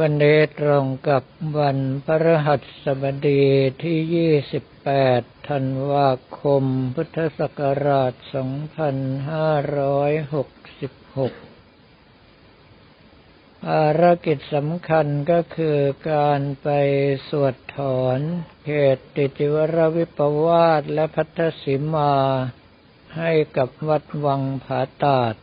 วันนี้ตรงกับวันพระหัสบดีที่ 28 ธันวาคม พุทธศักราช 2566 ภารกิจสำคัญก็คือการไปสวดถอนเหตุติจิวรวิปวาสและพัทธสิมาให้กับวัดวังผาตาด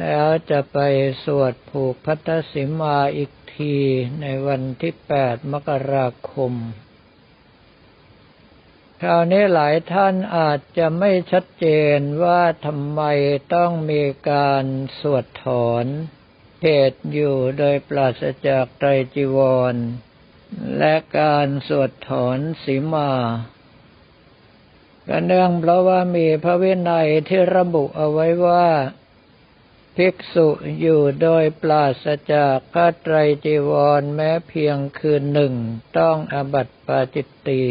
แล้วจะไปสวดผูกพัทธสิมาอีกทีในวันที่ 8 มกราคม คราวนี้หลายท่านอาจจะไม่ชัดเจนว่าทำไมต้องมีการสวดถอนเหตุอยู่โดยปราศจากไตรจีวร และการสวดถอนสีมาก็เนื่องเพราะว่ามีพระวินัยที่ระบุเอาไว้ว่า ภิกษุอยู่โดยปราศจากพระไตรจีวรแม้เพียงคืนหนึ่ง ต้องอบัติปาจิตตี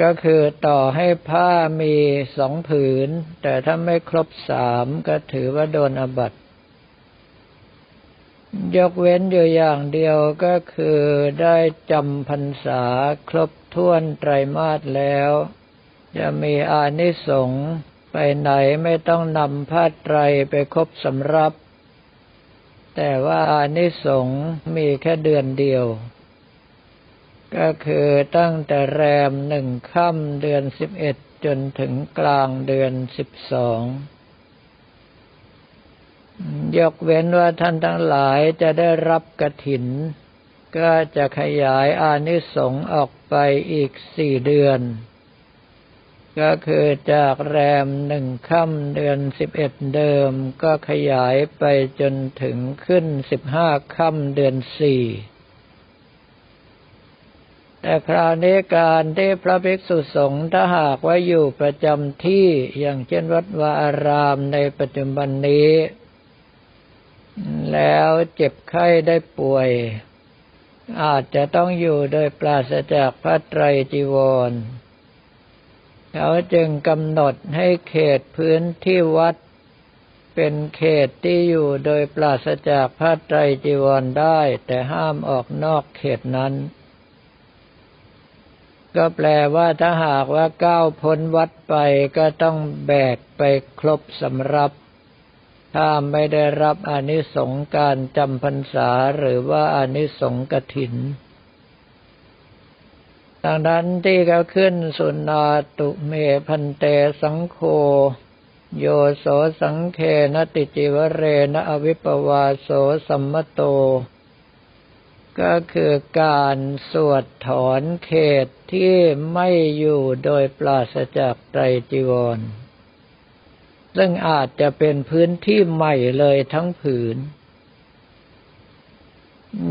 ก็คือต่อให้ผ้ามีสองผืน แต่ถ้าไม่ครบสามก็ถือว่าโดนอบัติยกเว้นอยู่อย่างเดียวก็คือได้จำพรรษาครบถ้วนไตรมาสแล้ว จะมีอานิสงส์ ไปไหนไม่ต้องนำผ้าไตรไปคบสำรับ แต่ว่าานิสงมีแค่เดือนเดียว ก็คือตั้งแต่แรมหนึ่งค่ำเดือนสิบเอ็ดจนถึงกลางเดือนสิบสองยกเว้นว่าท่านทั้งหลายจะได้รับกระถิน ก็จะขยายอานิสงส์ออกไปอีกสี่เดือน ก็คือจากแรมหนึ่งค่ำเดือนสิบเอ็ดเดิม ก็ขยายไปจนถึงขึ้นสิบห้าค่ำเดือนสี่แต่คราวนี้การที่พระภิกษุสงฆ์ถ้าหากว่าอยู่ประจำที่อย่างเช่นวัดวาอารามในปัจจุบันนี้ แล้วเจ็บไข้ได้ป่วย อาจจะต้องอยู่โดยปราศจากพระไตรจีวร เขาจึงกำหนดให้เขตพื้นที่วัด เป็นเขตที่อยู่โดยปราศจากผ้าไตรจีวรได้ แต่ห้ามออกนอกเขตนั้น ก็แปลว่าถ้าหากว่าก้าวพ้นวัดไปก็ต้องแบกไปครบสำรับถ้าไม่ได้รับอนิสงการจำพรรษาหรือว่าอนิสงกถิน ดังนั้นที่เขาขึ้นสุนาตุเมพันเตสังโฆโยโสสังเคนติจิวเรนอวิปวาโสสัมมโต ก็คือการสวดถอนเขตที่ไม่อยู่โดยปราศจากไตรจีวร ซึ่งอาจจะเป็นพื้นที่ใหม่เลยทั้งผืน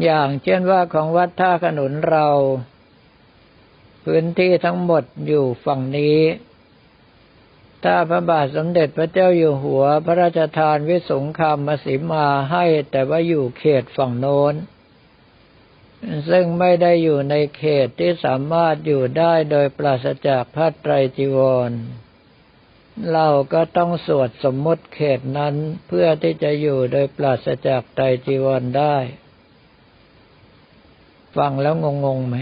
อย่างเช่นว่าของวัดท่าขนุนเรา พื้นที่ทั้งหมดอยู่ฝั่งนี้ ถ้าพระบาทสมเด็จพระเจ้าอยู่หัว พระราชทานวิสงคามมาสิมาให้แต่ว่าอยู่เขตฝั่งโน้น ซึ่งไม่ได้อยู่ในเขตที่สามารถอยู่ได้โดยปราศจากพระไตรจีวร เราก็ต้องสวดสมมติเขตนั้นเพื่อที่จะอยู่โดยปราศจากไตรจีวรได้ ฟังแล้วงงๆไหม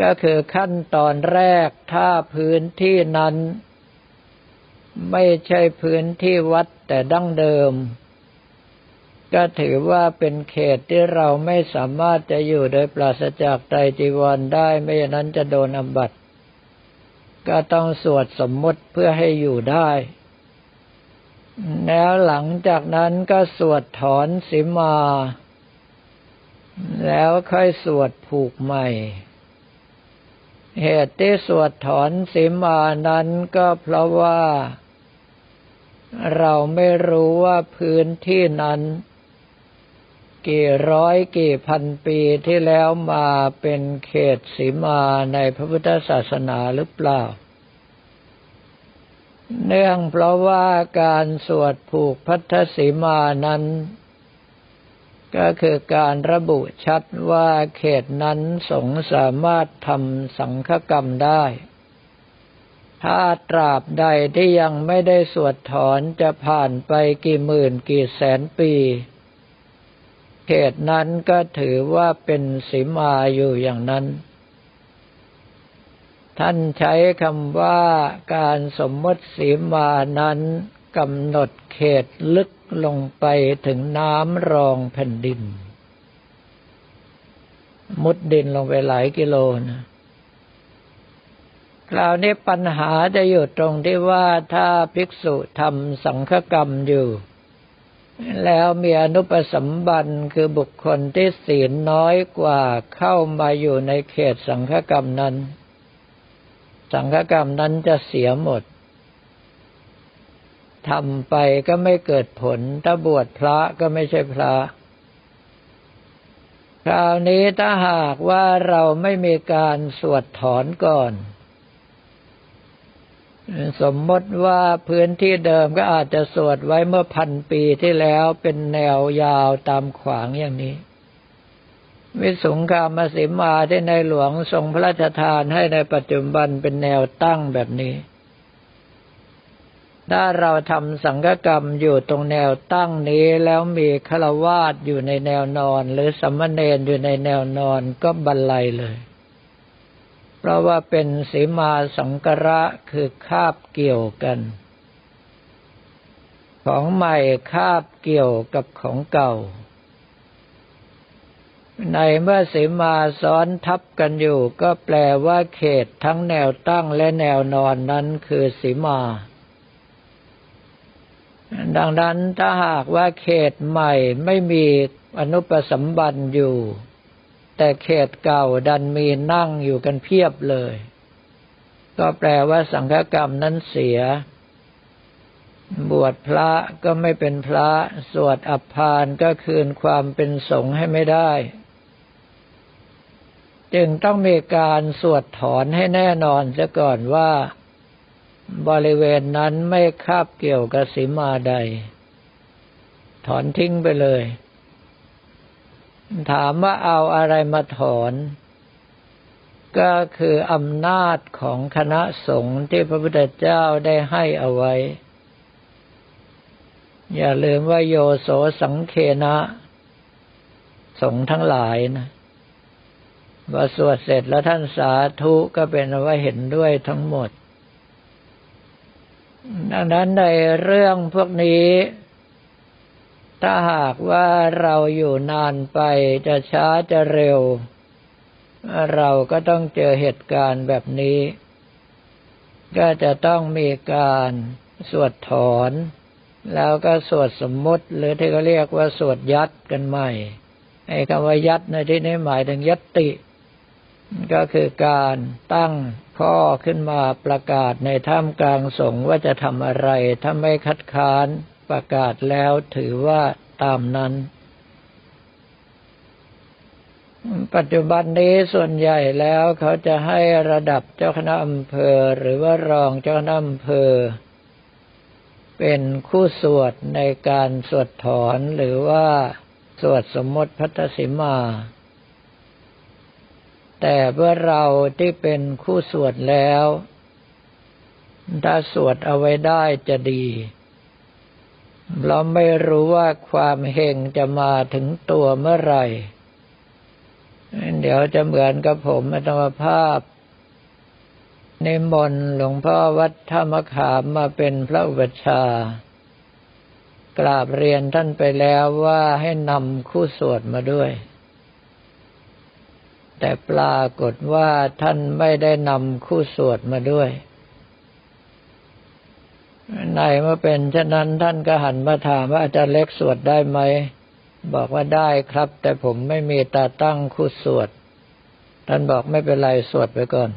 ก็คือขั้นตอนแรกถ้าพื้นที่นั้น ไม่ใช่พื้นที่วัดแต่ดั้งเดิม ก็ถือว่าเป็นเขตที่เราไม่สามารถจะอยู่โดยปราศจากไตรจีวรได้ไม่อย่างนั้นจะโดนอบัตก็ต้องสวดสมมติเพื่อให้อยู่ได้ แล้วหลังจากนั้นก็สวดถอนสิมา แล้วค่อยสวดผูกใหม่ เหตุที่สวดถอนสีมานั้นก็เพราะว่า เราไม่รู้ว่าพื้นที่นั้น กี่ร้อยกี่พันปีที่แล้วมาเป็นเขตสีมาในพระพุทธศาสนาหรือเปล่า เนื่องเพราะว่าการสวดผูกพัทธสีมานั้น ก็คือการระบุชัดว่าเขตนั้นสงสามารถทำสังฆกรรมได้ ถ้าตราบใดที่ยังไม่ได้สวดถอนจะผ่านไปกี่หมื่นกี่แสนปี เขตนั้นก็ถือว่าเป็นสีมาอยู่อย่างนั้นท่านใช้คำว่าการสมมติสีมานั้น กำหนดเขตลึกลงไปถึงน้ำรองแผ่นดิน มุดดินลงไปหลายกิโลนะคราวนี้ปัญหาจะอยู่ตรงที่ว่าถ้าภิกษุทำสังฆกรรมอยู่ แล้วมีอนุปสัมบันคือบุคคลที่ศีลน้อยกว่าเข้ามาอยู่ในเขตสังฆกรรมนั้น สังฆกรรมนั้นจะเสียหมด ทำไปก็ไม่เกิดผล ถ้าบวชพระก็ไม่ใช่พระ คราวนี้ถ้าหากว่าเราไม่มีการสวดถอนก่อน สมมติว่าพื้นที่เดิมก็อาจจะสวดไว้เมื่อพันปีที่แล้วเป็นแนวยาวตามขวางอย่างนี้วิสุงคามสิมาที่ในหลวงทรงพระราชทานให้ในปัจจุบันเป็นแนวตั้งแบบนี้ ถ้าเราทำสังฆกรรมอยู่ตรงแนวตั้งนี้แล้วมีฆราวาสอยู่ในแนวนอน หรือสัมมเนรอยู่ในแนวนอนก็บรรลัยเลย เพราะว่าเป็นสีมาสังกระคือคาบเกี่ยวกัน ของใหม่คาบเกี่ยวกับของเก่า ในเมื่อสีมาซ้อนทับกันอยู่ ก็แปลว่าเขตทั้งแนวตั้งและแนวนอนนั้นคือสีมา ดังนั้นถ้าหากว่าเขตใหม่ไม่มีอนุปสัมบันอยู่ แต่เขตเก่าดันมีนั่งอยู่กันเพียบเลย ก็แปลว่าสังฆกรรมนั้นเสีย บวชพระก็ไม่เป็นพระ สวดอัพานก็คืนความเป็นสงฆ์ให้ไม่ได้ จึงต้องมีการสวดถอนให้แน่นอนซะก่อนว่า บริเวณนั้นไม่คาบเกี่ยวกับสีมาใด ถอนทิ้งไปเลย ถามว่าเอาอะไรมาถอน ก็คืออำนาจของคณะสงฆ์ที่พระพุทธเจ้าได้ให้เอาไว้ อย่าลืมว่าโยโสสังเคนะสงฆ์ทั้งหลายนะว่าสวดเสร็จแล้วท่านสาธุก็เป็นว่าเห็นด้วยทั้งหมด ดังนั้นในเรื่องพวกนี้ ถ้าหากว่าเราอยู่นานไปจะช้าจะเร็ว เราก็ต้องเจอเหตุการณ์แบบนี้ ก็จะต้องมีการสวดถอน แล้วก็สวดสมมติ หรือที่เขาเรียกว่าสวดยัดกันใหม่ไอ้คำว่ายัดในที่นี้หมายถึงยัตติ ก็คือการตั้งข้อขึ้นมาประกาศในท่ามกลางสงฆ์ว่าจะทำอะไร ถ้าไม่คัดค้านประกาศแล้วถือว่าตามนั้น ปัจจุบันนี้ส่วนใหญ่แล้วเขาจะให้ระดับเจ้าคณะอำเภอหรือว่ารองเจ้าคณะอำเภอ เป็นคู่สวดในการสวดถอนหรือว่าสวดสมมติพัทสิมา แต่เมื่อเราที่เป็นคู่สวดแล้ว ถ้าสวดเอาไว้ได้จะดี เราไม่รู้ว่าความเฮงจะมาถึงตัวเมื่อไหร่ เดี๋ยวจะเหมือนกับผมธรรมภาพในมนหลวงพ่อวัดธรรมขามมาเป็นพระอุปัชฌาย์กราบเรียนท่านไปแล้วว่าให้นำคู่สวดมาด้วย แต่ปรากฏว่าท่านไม่ได้นำคู่สวดมาด้วย ในเมื่อเป็นฉะนั้นท่านก็หันมาถามว่าอาจารย์เล็กสวดได้ไหม บอกว่าได้ครับ แต่ผมไม่มีตาตั้งคู่สวด ท่านบอกไม่เป็นไรสวดไปก่อน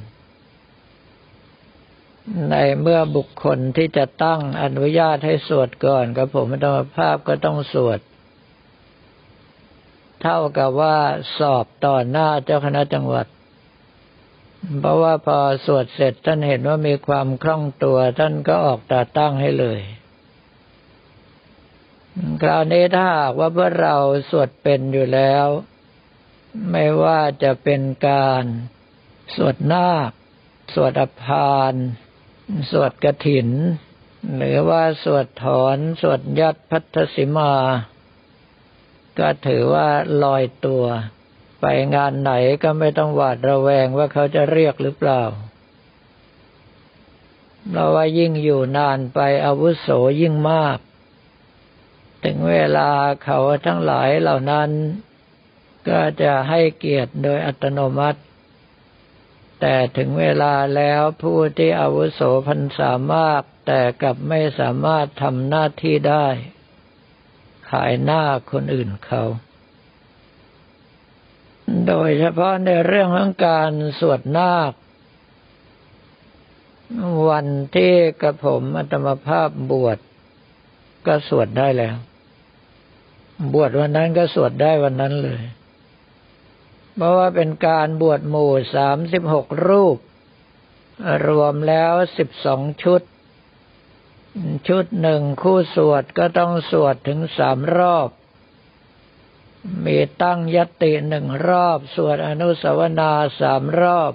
ในเมื่อบุคคลที่จะตั้งอนุญาตให้สวดก่อนกับผมธรรมภาพก็ต้องสวด เท่ากับว่าสอบต่อหน้าเจ้าคณะจังหวัด เพราะว่าพอสวดเสร็จท่านเห็นว่ามีความคล่องตัว ท่านก็ออกตาตั้งให้เลย คราวนี้ถ้าหากว่าเพื่อเราสวดเป็นอยู่แล้ว ไม่ว่าจะเป็นการสวดนาค สวดอภานสวดกระถิน หรือว่าสวดถอน สวดยัดพัทธสิมา ก็ถือว่าลอยตัว ไปงานไหนก็ไม่ต้องหวาดระแวงว่าเขาจะเรียกหรือเปล่าเราว่ายิ่งอยู่นานไปอาวุโสยิ่งมาก ถึงเวลาเขาทั้งหลายเหล่านั้น ก็จะให้เกียรติโดยอัตโนมัติ แต่ถึงเวลาแล้วผู้ที่อาวุโสพันสามารถแต่กลับไม่สามารถทำหน้าที่ได้ ขายหน้าคนอื่นเขา โดยเฉพาะในเรื่องของการสวดนาค วันที่กระผมอัตมภาพบวชก็สวดได้แล้ว บวชวันนั้นก็สวดได้วันนั้นเลย เพราะว่าเป็นการบวชหมู่สามสิบหกรูป รวมแล้วสิบสองชุด ชุดหนึ่งคู่สวดก็ต้องสวดถึงสามรอบ มีตั้งยติหนึ่งรอบ สวดอนุสาวนาสามรอบ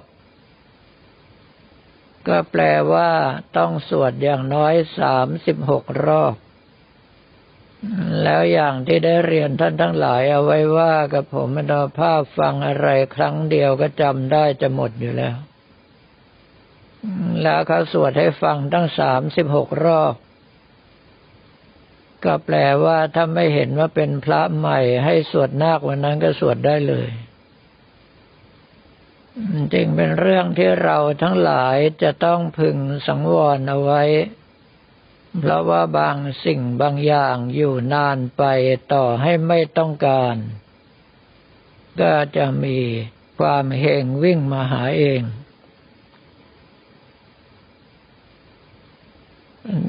ก็แปลว่าต้องสวดอย่างน้อยสามสิบหกรอบ แล้วอย่างที่ได้เรียนท่านทั้งหลายเอาไว้ว่ากับผมมนภาพฟังอะไรครั้งเดียวก็จำได้จะหมดอยู่แล้ว แล้วเขาสวดให้ฟังตั้งสามสิบหกรอบ ก็แปลว่าถ้าไม่เห็นว่าเป็นพระใหม่ให้สวดนาควันนั้นก็สวดได้เลยจึงเป็นเรื่องที่เราทั้งหลายจะต้องพึงสังวรเอาไว้ เพราะว่าบางสิ่งบางอย่างอยู่นานไปต่อให้ไม่ต้องการ ก็จะมีความเฮงวิ่งมาหาเอง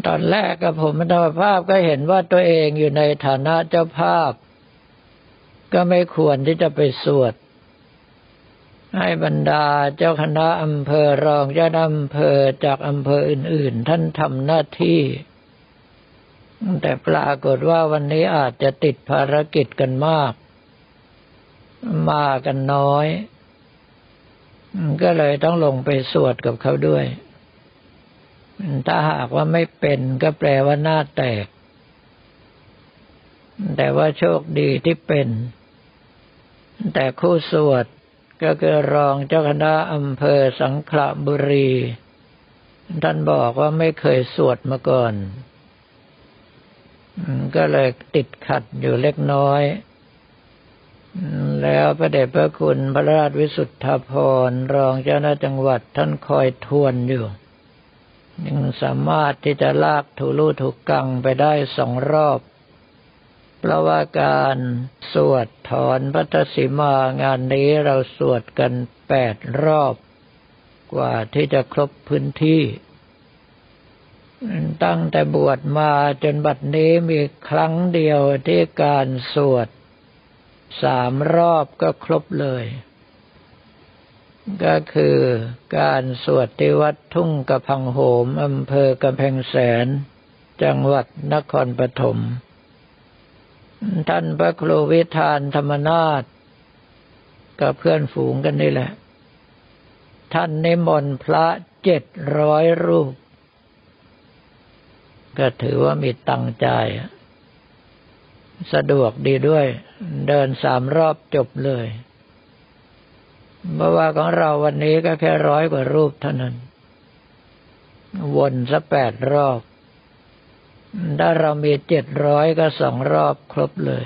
ตอนแรกกับผมธรรมภาพก็เห็นว่าตัวเองอยู่ในฐานะเจ้าภาพ ก็ไม่ควรที่จะไปสวด ให้บรรดาเจ้าคณะอำเภอรองเจ้าอำเภอจากอำเภออื่น ๆ ท่านทำหน้าที่ แต่ปรากฏว่าวันนี้อาจจะติดภารกิจกันมาก มากันน้อย ก็เลยต้องลงไปสวดกับเขาด้วย ถ้าหากว่าไม่เป็นก็แปลว่าหน้าแตก แต่ว่าโชคดีที่เป็น แต่คู่สวดก็คือรองเจ้าคณะอำเภอสังขละบุรี ท่านบอกว่าไม่เคยสวดมาก่อน ก็เลยติดขัดอยู่เล็กน้อย แล้วพระเดชพระคุณพระราชวิสุทธพรรองเจ้าหน้าจังหวัดท่านคอยทวนอยู่ ยังสามารถที่จะลากถูลูถูกกังไปได้สองรอบ เพราะว่าการสวดถอนพัทสิมางานนี้เราสวดกันแปดรอบ กว่าที่จะครบพื้นที่ ตั้งแต่บวชมาจนบัดนี้มีครั้งเดียวที่การสวดสามรอบก็ครบเลย ก็คือการสวดที่วัดทุ่งกระพังโหมอำเภอกำแพงแสน จังหวัดนครปฐมท่านพระครูวิธานธรรมนาถกับเพื่อนฝูงกันนี่แหละ ท่านนิมนต์พระเจ็ดร้อยรูป ก็ถือว่ามีตังใจ สะดวกดีด้วย เดินสามรอบจบเลย เพราะว่าของเราวันนี้ก็แค่ร้อยกว่ารูปเท่านั้น วนสักแปดรอบ ถ้าเรามีเจ็ดร้อยก็สองรอบครบเลย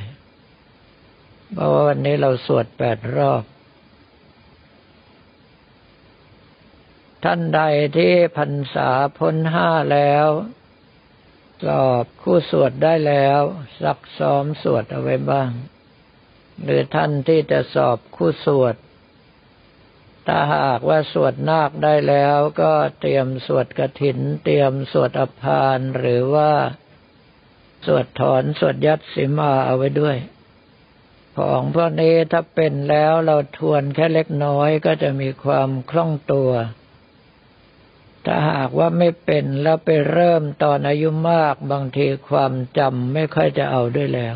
เพราะว่าวันนี้เราสวดแปดรอบ ท่านใดที่พรรษาพ้นห้าแล้วสอบคู่สวดได้แล้ว ซักซ้อมสวดเอาไว้บ้าง หรือท่านที่จะสอบคู่สวด ถ้าหากว่าสวดนาคได้แล้วก็เตรียมสวดกระถิน เตรียมสวดอภานหรือว่าสวดถอนสวดยัดสิมาเอาไว้ด้วย ของพวกนี้ถ้าเป็นแล้วเราทวนแค่เล็กน้อยก็จะมีความคล่องตัว ถ้าหากว่าไม่เป็นแล้วไปเริ่มตอนอายุมากบางทีความจำไม่ค่อยจะเอาด้วยแล้ว